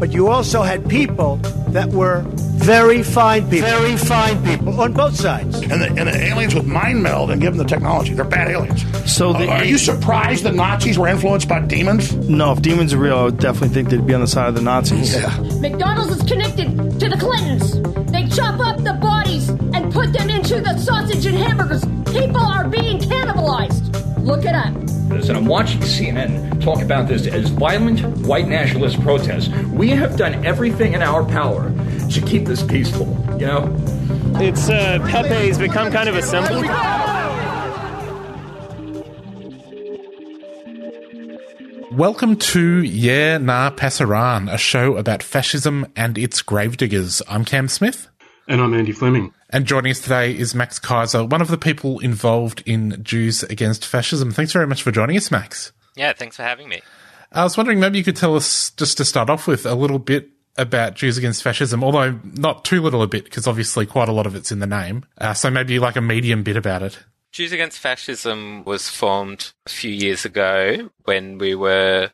but you also had people that were very fine people. Very fine people on both sides. And the, and the aliens would mind meld and give them the technology. They're bad aliens. So the, Uh, are you surprised the Nazis were influenced by demons? No, if demons are real, I would definitely think they'd be on the side of the Nazis. Yeah. McDonald's is connected to the Clintons. They chop up the bodies and put them into the sausage and hamburgers. People are being cannibalized. Look it up. And I'm watching CNN talk about this as violent white nationalist protests. We have done everything in our power to keep this peaceful, you know? It's uh, Pepe's become kind of a symbol. Welcome to Yeah Nah Pasaran, a show about fascism and its gravediggers. I'm Cam Smith. And I'm Andy Fleming. And joining us today is Max Kaiser, one of the people involved in Jews Against Fascism. Thanks very much for joining us, Max. Yeah, thanks for having me. I was wondering, maybe you could tell us, just to start off with, a little bit about Jews Against Fascism, although not too little a bit, because obviously quite a lot of it's in the name. Uh, so maybe like a medium bit about it. Jews Against Fascism was formed a few years ago when we were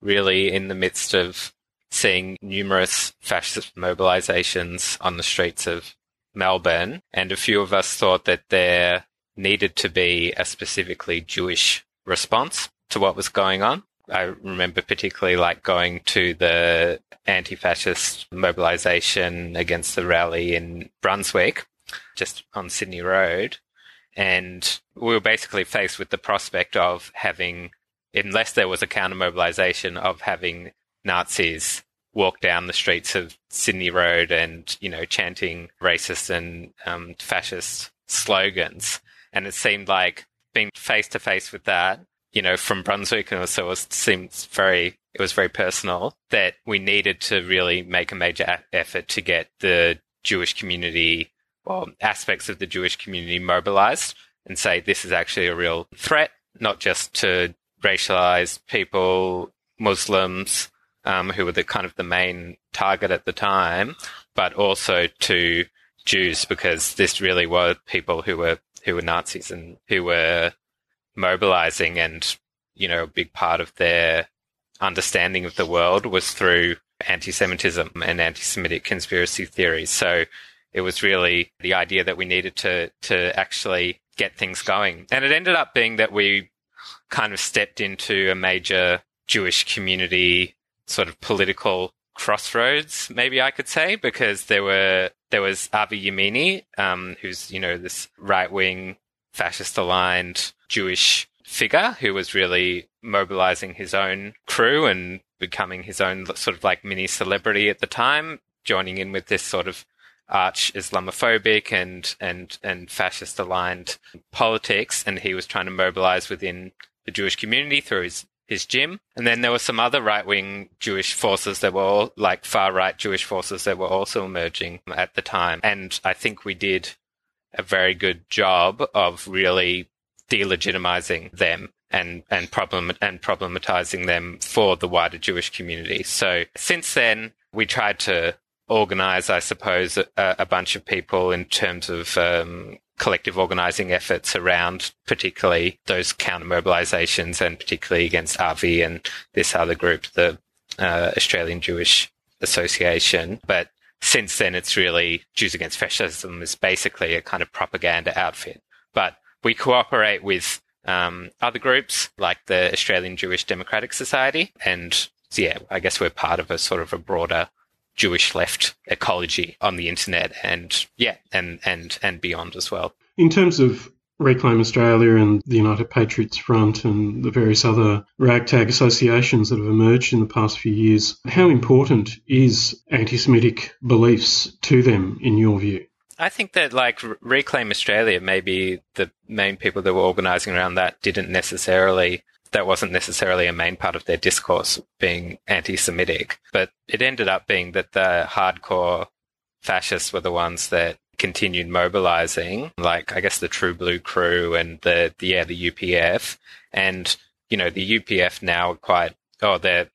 really in the midst of seeing numerous fascist mobilizations on the streets of Melbourne, and a few of us thought that there needed to be a specifically Jewish response to what was going on. I remember particularly like going to the anti-fascist mobilization against the rally in Brunswick, just on Sydney Road. And we were basically faced with the prospect of having, unless there was a counter mobilization, of having Nazis walk down the streets of Sydney Road and, you know, chanting racist and um, fascist slogans. And it seemed like being face to face with that, you know, from Brunswick, and also it seems very, it was very personal that we needed to really make a major a- effort to get the Jewish community or aspects of the Jewish community mobilized and say this is actually a real threat, not just to racialized people, Muslims, um, who were the kind of the main target at the time, but also to Jews because this really were people who were who were Nazis and who were mobilizing and you know a big part of their understanding of the world was through anti-Semitism and anti-Semitic conspiracy theories. So it was really the idea that we needed to to actually get things going, and it ended up being that we kind of stepped into a major Jewish community sort of political crossroads, maybe I could say, because there were there was Avi Yemini, um, who's you know this right wing fascist aligned Jewish figure who was really mobilizing his own crew and becoming his own sort of like mini celebrity at the time, joining in with this sort of arch Islamophobic and and and fascist aligned politics, and he was trying to mobilize within the Jewish community through his his gym. And then there were some other right wing Jewish forces that were all like far right Jewish forces that were also emerging at the time. And I think we did a very good job of really delegitimizing them and, and problem and problematizing them for the wider Jewish community. So since then, we tried to organize, I suppose, a, a bunch of people in terms of um, collective organizing efforts around particularly those counter mobilizations and particularly against Avi and this other group, the uh, Australian Jewish Association. But since then, it's really Jews Against Fascism is basically a kind of propaganda outfit. But we cooperate with um, other groups like the Australian Jewish Democratic Society. And yeah, I guess we're part of a sort of a broader Jewish left ecology on the internet and yeah, and, and, and beyond as well. In terms of Reclaim Australia and the United Patriots Front and the various other ragtag associations that have emerged in the past few years, how important is anti Semitic beliefs to them, in your view? I think that like Reclaim Australia, maybe the main people that were organizing around that didn't necessarily, that wasn't necessarily a main part of their discourse being anti-Semitic, but it ended up being that the hardcore fascists were the ones that continued mobilizing, like I guess the True Blue Crew and the, the yeah, the UPF. And, you know, the UPF now quite, oh, they're,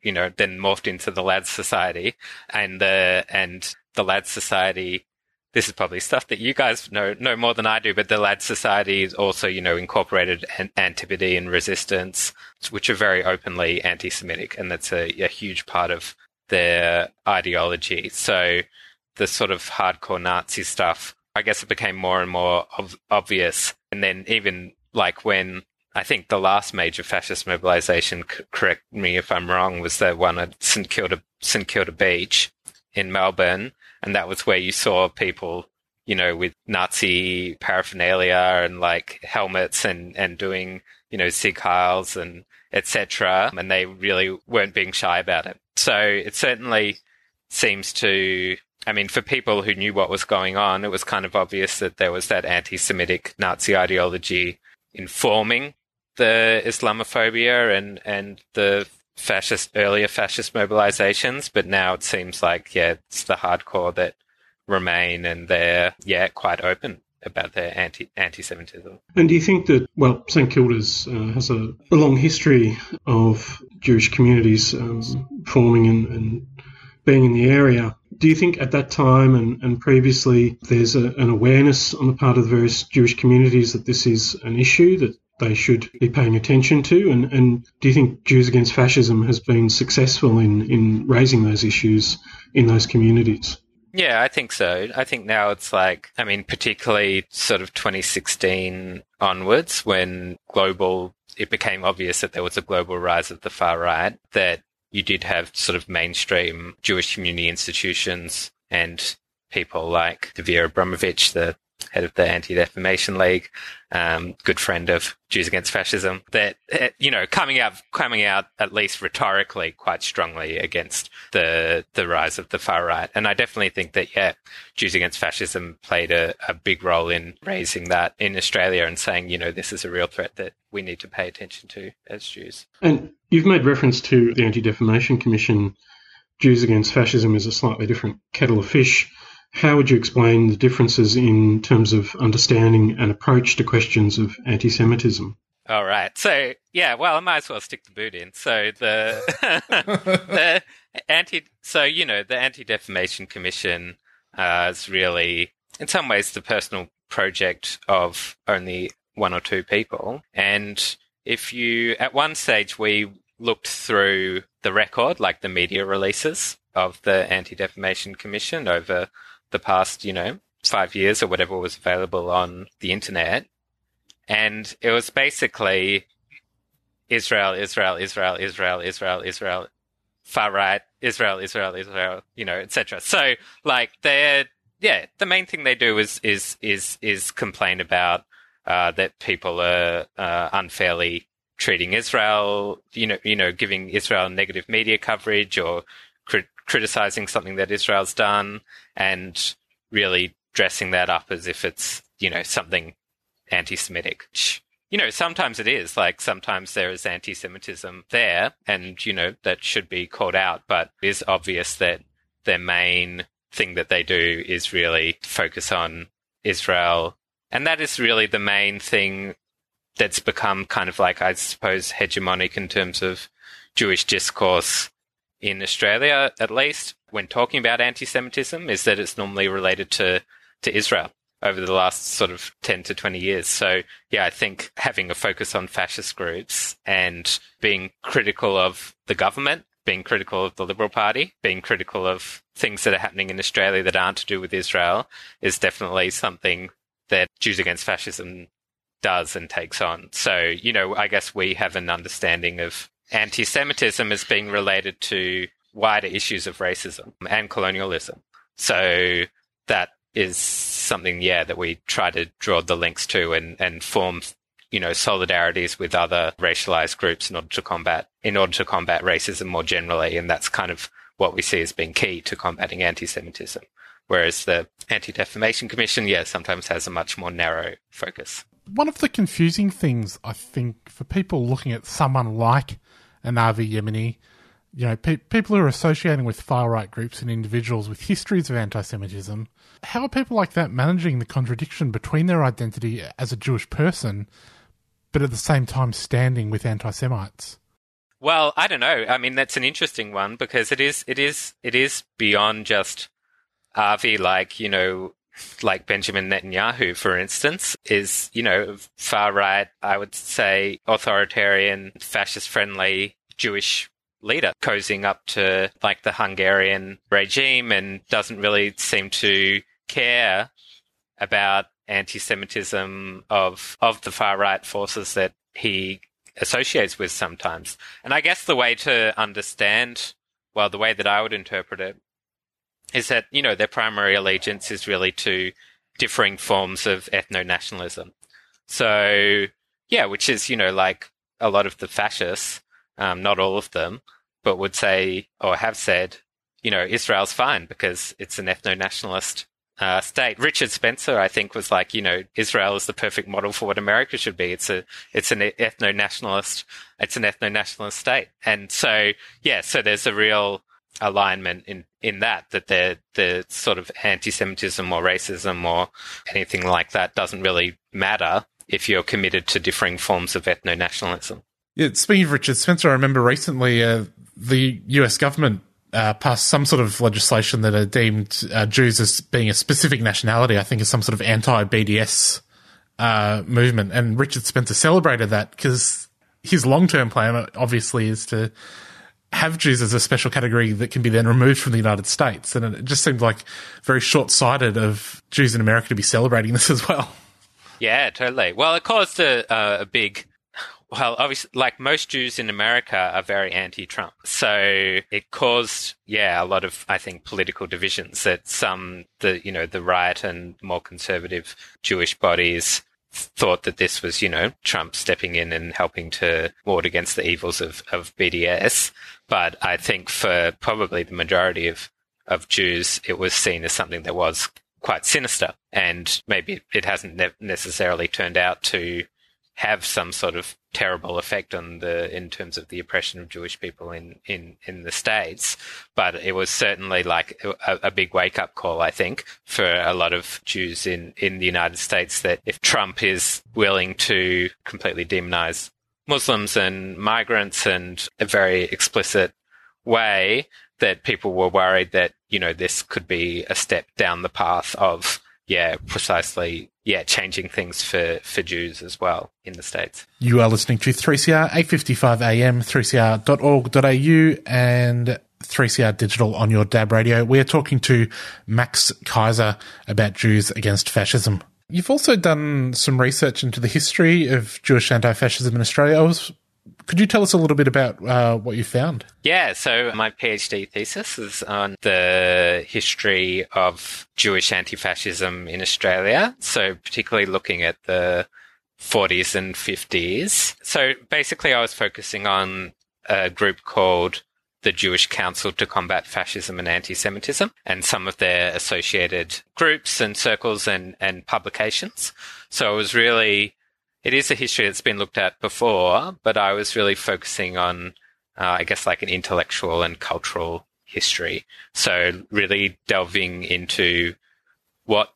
you know, then morphed into the Lads Society and the, and the Lads Society this is probably stuff that you guys know know more than I do, but the Lad Society is also, you know, incorporated an- Antipodean resistance, which are very openly anti-Semitic, and that's a, a, huge part of their ideology. So the sort of hardcore Nazi stuff, I guess it became more and more obvious. And then even like when I think the last major fascist mobilization, correct me if I'm wrong, was the one at St Kilda, St Kilda Beach in Melbourne. And that was where you saw people, you know, with Nazi paraphernalia and like helmets and, and doing, you know, Sieg Heils and etc. And they really weren't being shy about it. So it certainly seems to, I mean, for people who knew what was going on, it was kind of obvious that there was that anti-Semitic Nazi ideology informing the Islamophobia and, and the fascist, earlier fascist mobilizations. But now it seems like, yeah, it's the hardcore that remain and they're, yeah, quite open about their anti anti-Semitism. And do you think that well, St Kilda's uh, has a, a, long history of Jewish communities um, forming and, and, being in the area? Do you think at that time and, and previously there's a, an awareness on the part of the various Jewish communities that this is an issue that they should be paying attention to? And, and do you think Jews Against Fascism has been successful in, in raising those issues in those communities? Yeah, I think so. I think now it's like, I mean, particularly sort of 2016 onwards when global, it became obvious that there was a global rise of the far right, that you did have sort of mainstream Jewish community institutions and people like Dvir Abramovich, the head of the Anti-Defamation League, um, good friend of Jews Against Fascism, that eh, you know coming out coming out at least rhetorically quite strongly against the the rise of the far right, and I definitely think that yeah, Jews Against Fascism played a, a big role in raising that in Australia and saying you know this is a real threat that we need to pay attention to as Jews. And you've made reference to the Anti-Defamation Commission. Jews Against Fascism is a slightly different kettle of fish. How would you explain the differences in terms of understanding and approach to questions of anti Semitism? All right. So, yeah, well, I might as well stick the boot in. So, the, the anti, so, you know, the Anti Defamation Commission uh, is really, in some ways, the personal project of only one or two people. And if you, at one stage, we looked through the record, like the media releases of the Anti Defamation Commission over the past, you know, five years or whatever was available on the internet. And it was basically Israel, Israel, Israel, Israel, Israel, Israel, far right, Israel, Israel, Israel, you know, etc. So like they're yeah, the main thing they do is is is is complain about uh, that people are uh, unfairly treating Israel, you know, you know, giving Israel negative media coverage or crit- criticizing something that Israel's done and really dressing that up as if it's, you know, something anti-Semitic. You know, sometimes it is. Like, sometimes there is anti-Semitism there, and, you know, that should be called out, but it is obvious that their main thing that they do is really focus on Israel. And that is really the main thing that's become kind of like, I suppose, hegemonic in terms of Jewish discourse in Australia, at least, when talking about anti-Semitism, is that it's normally related to to Israel over the last sort of 10 to 20 years. So, yeah, I think having a focus on fascist groups and being critical of the government, being critical of the Liberal Party, being critical of things that are happening in Australia that aren't to do with Israel is definitely something that Jews Against Fascism does and takes on. So, you know, I guess we have an understanding of anti Semitism as being related to wider issues of racism and colonialism. So that is something, yeah, that we try to draw the links to and, and form, you know, solidarities with other racialized groups in order to combat, in order to combat racism more generally. And that's kind of what we see as being key to combating anti-Semitism. Whereas the Anti-Defamation Commission, yeah, sometimes has a much more narrow focus. One of the confusing things, I think, for people looking at someone like an Avi Yemini, you know, pe- people who are associating with far right groups and individuals with histories of anti Semitism, how are people like that managing the contradiction between their identity as a Jewish person, but at the same time standing with anti Semites? Well, I don't know. I mean, that's an interesting one because it is, it is, it is beyond just Avi, like, you know, like Benjamin Netanyahu, for instance, is, you know, far right, I would say authoritarian, fascist friendly Jewish leader, cozying up to like the Hungarian regime and doesn't really seem to care about anti-Semitism of of the far right forces that he associates with sometimes. And I guess the way to understand, well, the way that I would interpret it is that you know their primary allegiance is really to differing forms of ethno nationalism. So yeah, which is you know like a lot of the fascists, um, not all of them, but would say or have said, you know, Israel's fine because it's an ethno nationalist uh, state. Richard Spencer, I think, was like, you know, Israel is the perfect model for what America should be. It's a, it's an ethno nationalist, it's an ethno nationalist state. And so, yeah, so there's a real alignment in, in that, that the, the sort of anti-Semitism or racism or anything like that doesn't really matter if you're committed to differing forms of ethno nationalism. Yeah, speaking of Richard Spencer, I remember recently uh, the US government uh, passed some sort of legislation that are deemed uh, Jews as being a specific nationality. I think is some sort of anti-BDS uh, movement, and Richard Spencer celebrated that because his long-term plan, obviously, is to have Jews as a special category that can be then removed from the United States. And it just seemed like very short-sighted of Jews in America to be celebrating this as well. Yeah, totally. Well, it caused a, a big well, obviously, like most Jews in America are very anti-Trump. So it caused, yeah, a lot of, I think, political divisions that some, the, you know, the right and more conservative Jewish bodies thought that this was, you know, Trump stepping in and helping to ward against the evils of, of BDS. But I think for probably the majority of, of Jews, it was seen as something that was quite sinister. And maybe it hasn't ne- necessarily turned out to have some sort of terrible effect on the in terms of the oppression of Jewish people in in in the states. But it was certainly like a, a big wake up call, I think, for a lot of Jews in in the United States that if Trump is willing to completely demonize Muslims and migrants and a very explicit way, that people were worried that you know this could be a step down the path of yeah, precisely. Yeah, changing things for, for Jews as well in the States. You are listening to 3CR 855 AM, 3cr.org.au and 3CR Digital on your DAB radio. We are talking to Max Kaiser about Jews against fascism. You've also done some research into the history of Jewish anti-fascism in Australia. I was could you tell us a little bit about uh, what you found? Yeah, so my PhD thesis is on the history of Jewish anti fascism in Australia. So, particularly looking at the 40s and 50s. So, basically, I was focusing on a group called the Jewish Council to Combat Fascism and Anti Semitism and some of their associated groups and circles and, and publications. So, it was really it is a history that's been looked at before, but I was really focusing on, uh, I guess, like an intellectual and cultural history. So really delving into what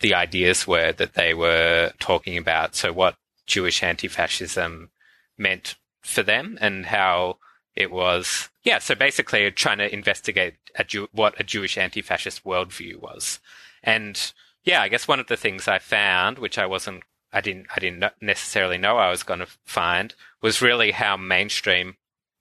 the ideas were that they were talking about. So what Jewish anti-fascism meant for them and how it was, yeah. So basically trying to investigate a Jew- what a Jewish anti-fascist worldview was. And yeah, I guess one of the things I found, which I wasn't I didn't I didn't necessarily know I was going to find was really how mainstream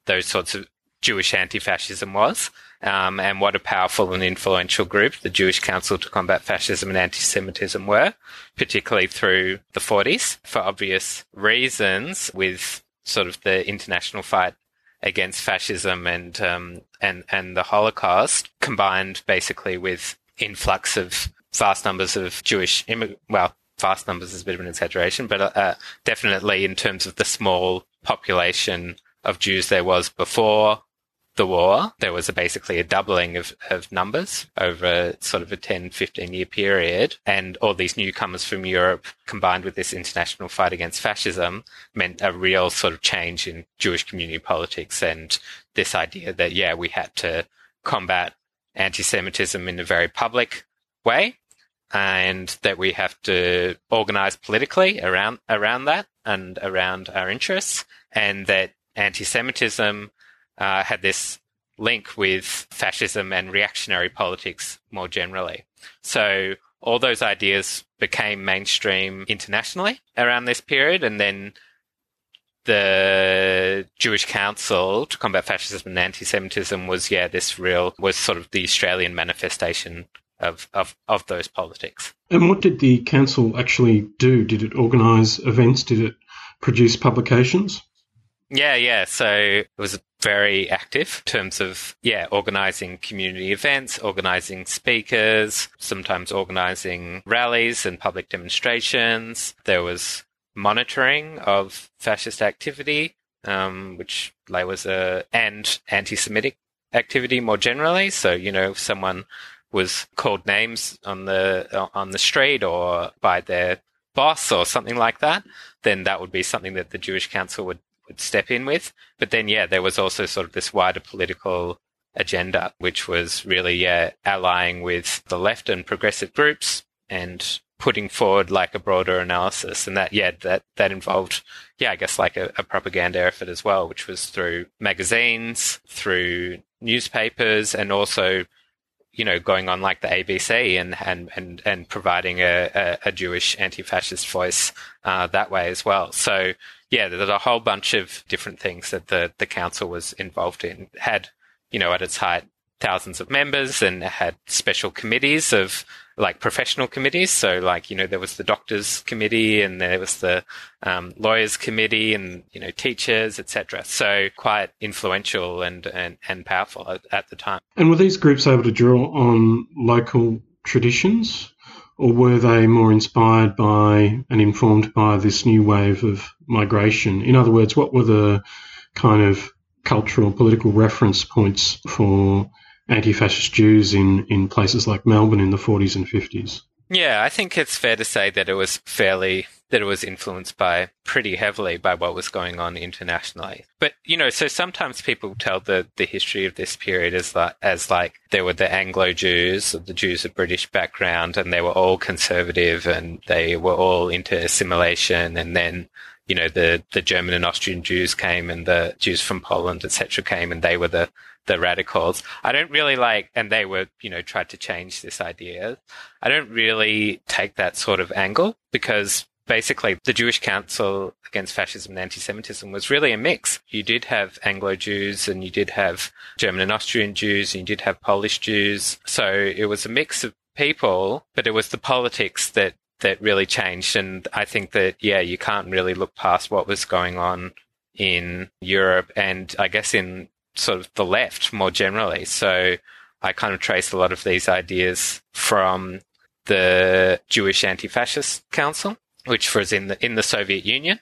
those sorts of Jewish anti-fascism was, um, and what a powerful and influential group the Jewish Council to Combat Fascism and Anti-Semitism were, particularly through the 40s, for obvious reasons, with sort of the international fight against fascism and um, and and the Holocaust, combined basically with influx of vast numbers of Jewish immig- well vast numbers is a bit of an exaggeration, but uh, definitely in terms of the small population of Jews there was before the war, there was a, basically a doubling of, of numbers over sort of a 10, 15 year period. And all these newcomers from Europe combined with this international fight against fascism meant a real sort of change in Jewish community politics and this idea that, yeah, we had to combat anti-Semitism in a very public way and that we have to organize politically around around that and around our interests, and that anti-Semitism uh, had this link with fascism and reactionary politics more generally. So all those ideas became mainstream internationally around this period, and then the Jewish Council to Combat Fascism and Anti-Semitism was, yeah, this real was sort of the Australian manifestation of, of, of those politics. And what did the council actually do? Did it organise events? Did it produce publications? Yeah, yeah. So it was very active in terms of, yeah, organizing community events, organizing speakers, sometimes organizing rallies and public demonstrations. There was monitoring of fascist activity, um, which like was a, and anti-Semitic activity more generally. So, you know, if someone was called names on the, uh, on the street or by their boss or something like that, then that would be something that the Jewish Council would would step in with. But then, yeah, there was also sort of this wider political agenda, which was really, yeah, allying with the left and progressive groups and putting forward like a broader analysis. And that, yeah, that, that involved, yeah, I guess like a, a propaganda effort as well, which was through magazines, through newspapers, and also you know, going on like the ABC and and and, and providing a, a, a Jewish anti-fascist voice uh, that way as well. So yeah, there's a whole bunch of different things that the, the council was involved in. Had, you know, at its height, thousands of members and had special committees of like professional committees. So like, you know, there was the doctors committee and there was the um, lawyers committee and, you know, teachers, etc. So quite influential and, and, and powerful at, at the time. And were these groups able to draw on local traditions? or were they more inspired by and informed by this new wave of migration? In other words, what were the kind of cultural, political reference points for anti fascist Jews in, in places like Melbourne in the 40s and 50s? Yeah, I think it's fair to say that it was fairly that it was influenced by pretty heavily by what was going on internationally. But you know, so sometimes people tell the the history of this period as like as like there were the Anglo Jews, the Jews of British background, and they were all conservative and they were all into assimilation, and then you know the the German and Austrian Jews came and the Jews from Poland etc came and they were the the radicals. I don't really like, and they were, you know, tried to change this idea. I don't really take that sort of angle because basically the Jewish Council against Fascism and Anti-Semitism was really a mix. You did have Anglo-Jews and you did have German and Austrian Jews and you did have Polish Jews. So it was a mix of people, but it was the politics that that really changed. And I think that, yeah, you can't really look past what was going on in Europe and I guess in sort of the left more generally. So I kind of trace a lot of these ideas from the Jewish Anti-Fascist Council, which was in the in the Soviet Union,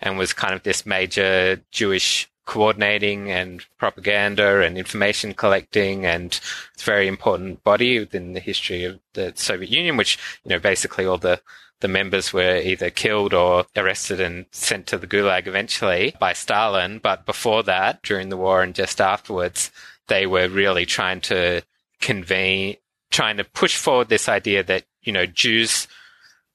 and was kind of this major Jewish coordinating and propaganda and information collecting and it's a very important body within the history of the Soviet Union, which, you know, basically all the the members were either killed or arrested and sent to the gulag eventually by Stalin. But before that, during the war and just afterwards, they were really trying to convey, trying to push forward this idea that, you know, Jews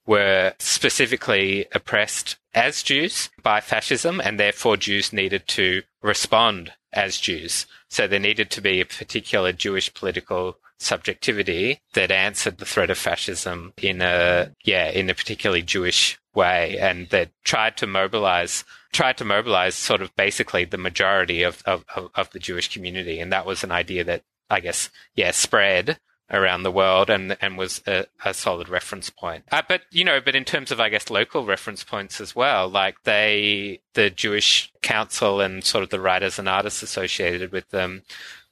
were specifically oppressed as Jews by fascism and therefore Jews needed to respond as Jews. So there needed to be a particular Jewish political subjectivity that answered the threat of fascism in a yeah in a particularly Jewish way, and that tried to mobilize tried to mobilize sort of basically the majority of of, of the Jewish community, and that was an idea that I guess yeah spread around the world and and was a, a solid reference point. Uh, but you know, but in terms of I guess local reference points as well, like they the Jewish Council and sort of the writers and artists associated with them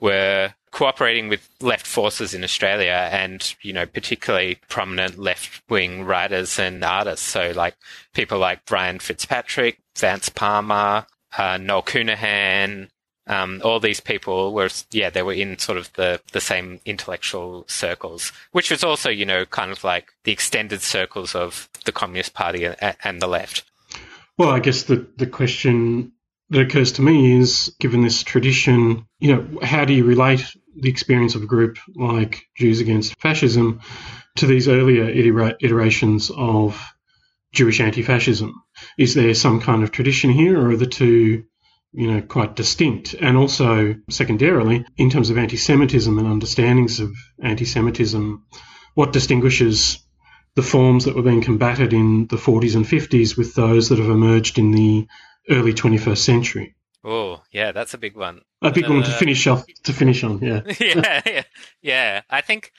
were cooperating with left forces in Australia and, you know, particularly prominent left wing writers and artists. So like people like Brian Fitzpatrick, Vance Palmer, uh, Noel Counihan, um, all these people were, yeah, they were in sort of the, the same intellectual circles, which was also, you know, kind of like the extended circles of the Communist Party and, and the left. Well, I guess the, the question that occurs to me is given this tradition, you know, how do you relate the experience of a group like Jews Against Fascism to these earlier iterations of Jewish anti fascism? Is there some kind of tradition here, or are the two, you know, quite distinct? And also, secondarily, in terms of anti Semitism and understandings of anti Semitism, what distinguishes the forms that were being combated in the 40s and 50s with those that have emerged in the early 21st century. Oh, yeah, that's a big one. A big one to Uh, finish off to finish on. Yeah. yeah, yeah, yeah. I think,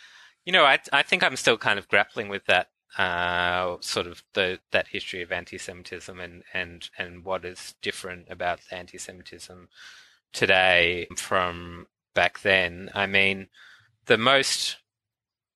you know, I I think I'm still kind of grappling with that uh, sort of the that history of anti-Semitism and and and what is different about anti-Semitism today from back then. I mean, the most,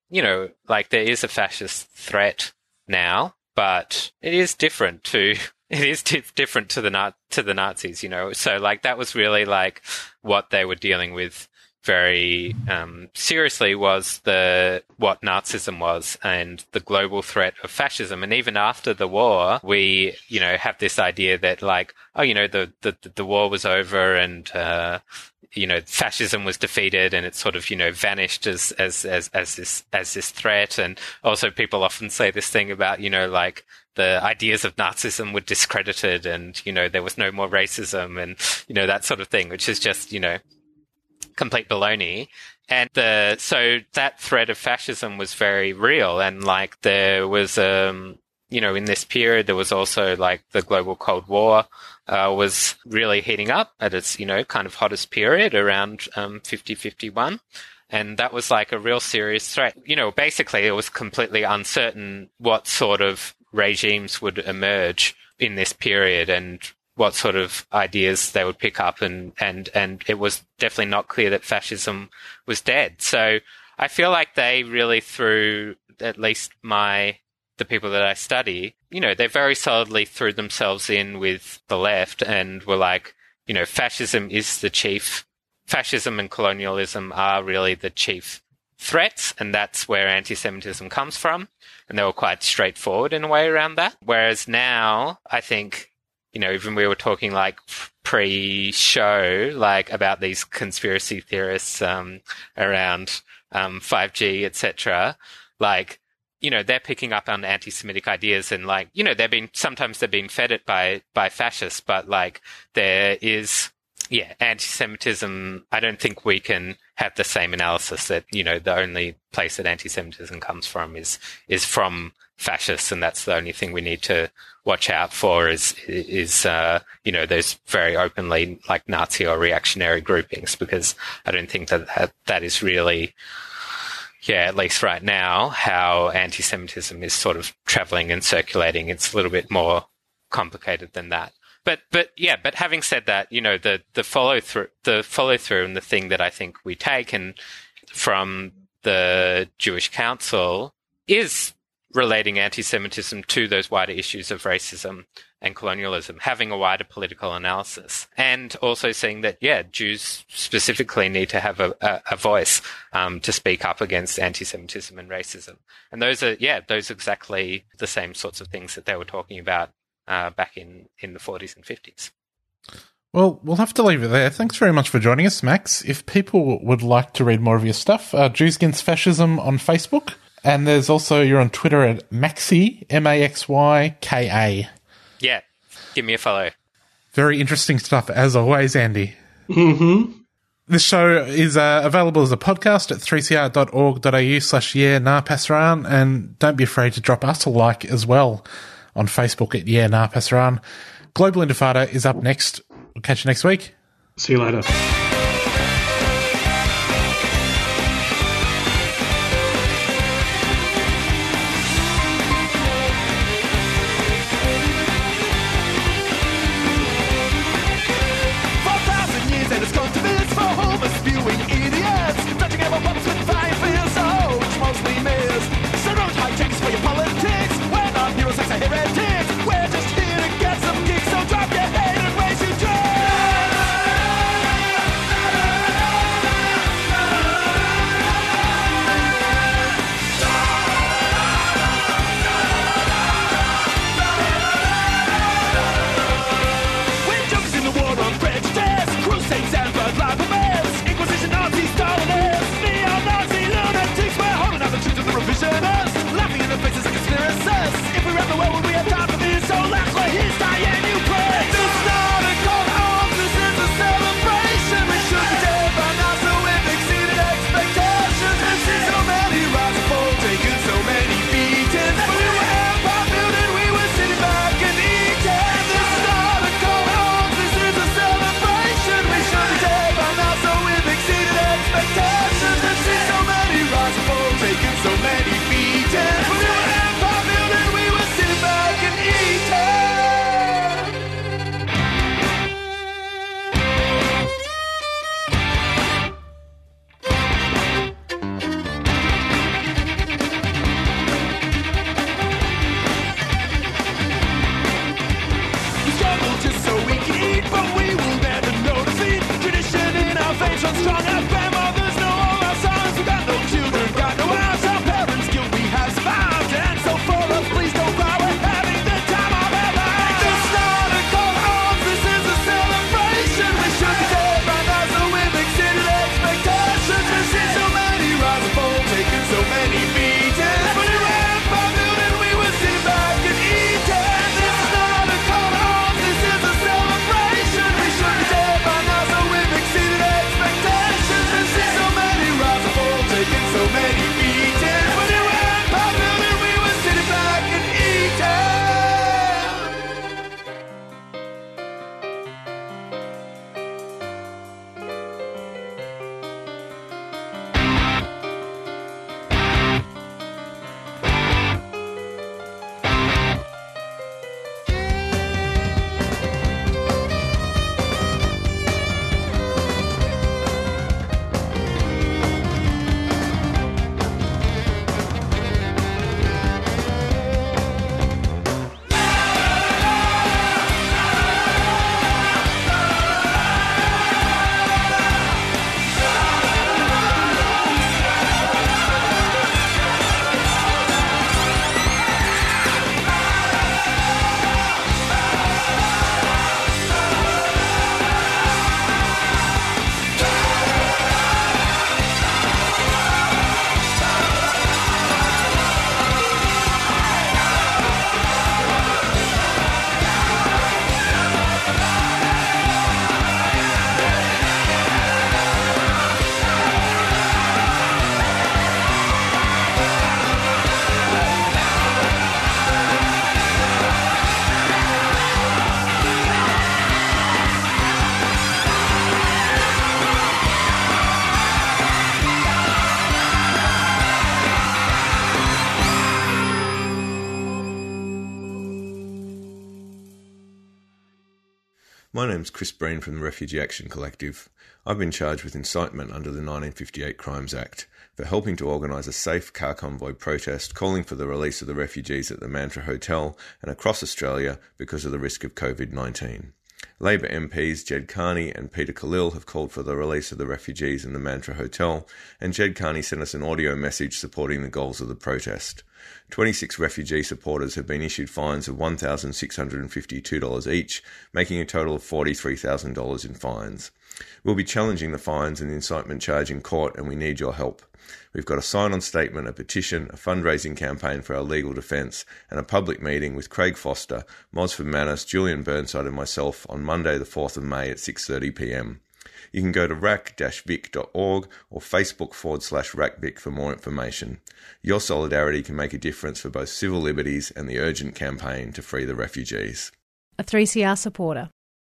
you know, like there is a fascist threat now, but it is different to it is di- different to the to the Nazis, you know. So like that was really like what they were dealing with very um, seriously was the what Nazism was and the global threat of fascism. And even after the war, we you know have this idea that like oh you know the the the war was over and uh, you know fascism was defeated and it sort of you know vanished as as as as this as this threat. And also people often say this thing about you know like the ideas of Nazism were discredited and, you know, there was no more racism and, you know, that sort of thing, which is just, you know, complete baloney. And the, so that threat of fascism was very real. And like there was, um, you know, in this period, there was also like the global Cold War, uh, was really heating up at its, you know, kind of hottest period around, um, 50, 51. And that was like a real serious threat. You know, basically it was completely uncertain what sort of regimes would emerge in this period and what sort of ideas they would pick up and, and, and it was definitely not clear that fascism was dead. So I feel like they really threw at least my the people that I study, you know, they very solidly threw themselves in with the left and were like, you know, fascism is the chief fascism and colonialism are really the chief threats, and that's where anti Semitism comes from. And they were quite straightforward in a way around that. Whereas now, I think, you know, even we were talking like pre show, like about these conspiracy theorists um, around um, 5G, etc. Like, you know, they're picking up on anti-Semitic ideas and like, you know, they're being, sometimes they're being fed it by, by fascists, but like there is, yeah, anti-Semitism. I don't think we can have the same analysis that, you know, the only place that anti-Semitism comes from is, is from fascists. And that's the only thing we need to watch out for is, is, uh, you know, those very openly like Nazi or reactionary groupings, because I don't think that that, is really, yeah, at least right now, how anti-Semitism is sort of traveling and circulating. It's a little bit more complicated than that. But, but yeah, but having said that, you know, the, the follow through, the follow through and the thing that I think we take and from the Jewish Council is relating anti-Semitism to those wider issues of racism and colonialism, having a wider political analysis, and also seeing that yeah, Jews specifically need to have a, a, a voice um, to speak up against anti-Semitism and racism, and those are yeah, those are exactly the same sorts of things that they were talking about uh, back in in the 40s and 50s. Well, we'll have to leave it there. Thanks very much for joining us, Max. If people would like to read more of your stuff, uh, Jews Against Fascism on Facebook. And there's also, you're on Twitter at Maxi, M A X Y K A. Yeah, give me a follow. Very interesting stuff, as always, Andy. Mm-hmm. This show is uh, available as a podcast at 3cr.org.au slash yeah nah pasaran, and don't be afraid to drop us a like as well on Facebook at yeah nah pasaran. Global Intifada is up next. We'll catch you next week. See you later. Name's Chris Breen from the Refugee Action Collective. I've been charged with incitement under the 1958 Crimes Act for helping to organise a safe car convoy protest calling for the release of the refugees at the Mantra Hotel and across Australia because of the risk of COVID 19. Labor MPs Ged Kearney and Peter Khalil have called for the release of the refugees in the Mantra Hotel, and Ged Kearney sent us an audio message supporting the goals of the protest. 26 refugee supporters have been issued fines of $1,652 each, making a total of $43,000 in fines. We'll be challenging the fines and the incitement charge in court, and we need your help. We've got a sign on statement, a petition, a fundraising campaign for our legal defence, and a public meeting with Craig Foster, Mosford Manus, Julian Burnside, and myself on Monday, the 4th of May at 6:30 pm. You can go to rack-vic.org or Facebook forward slash rackvic for more information. Your solidarity can make a difference for both civil liberties and the urgent campaign to free the refugees. A 3CR supporter.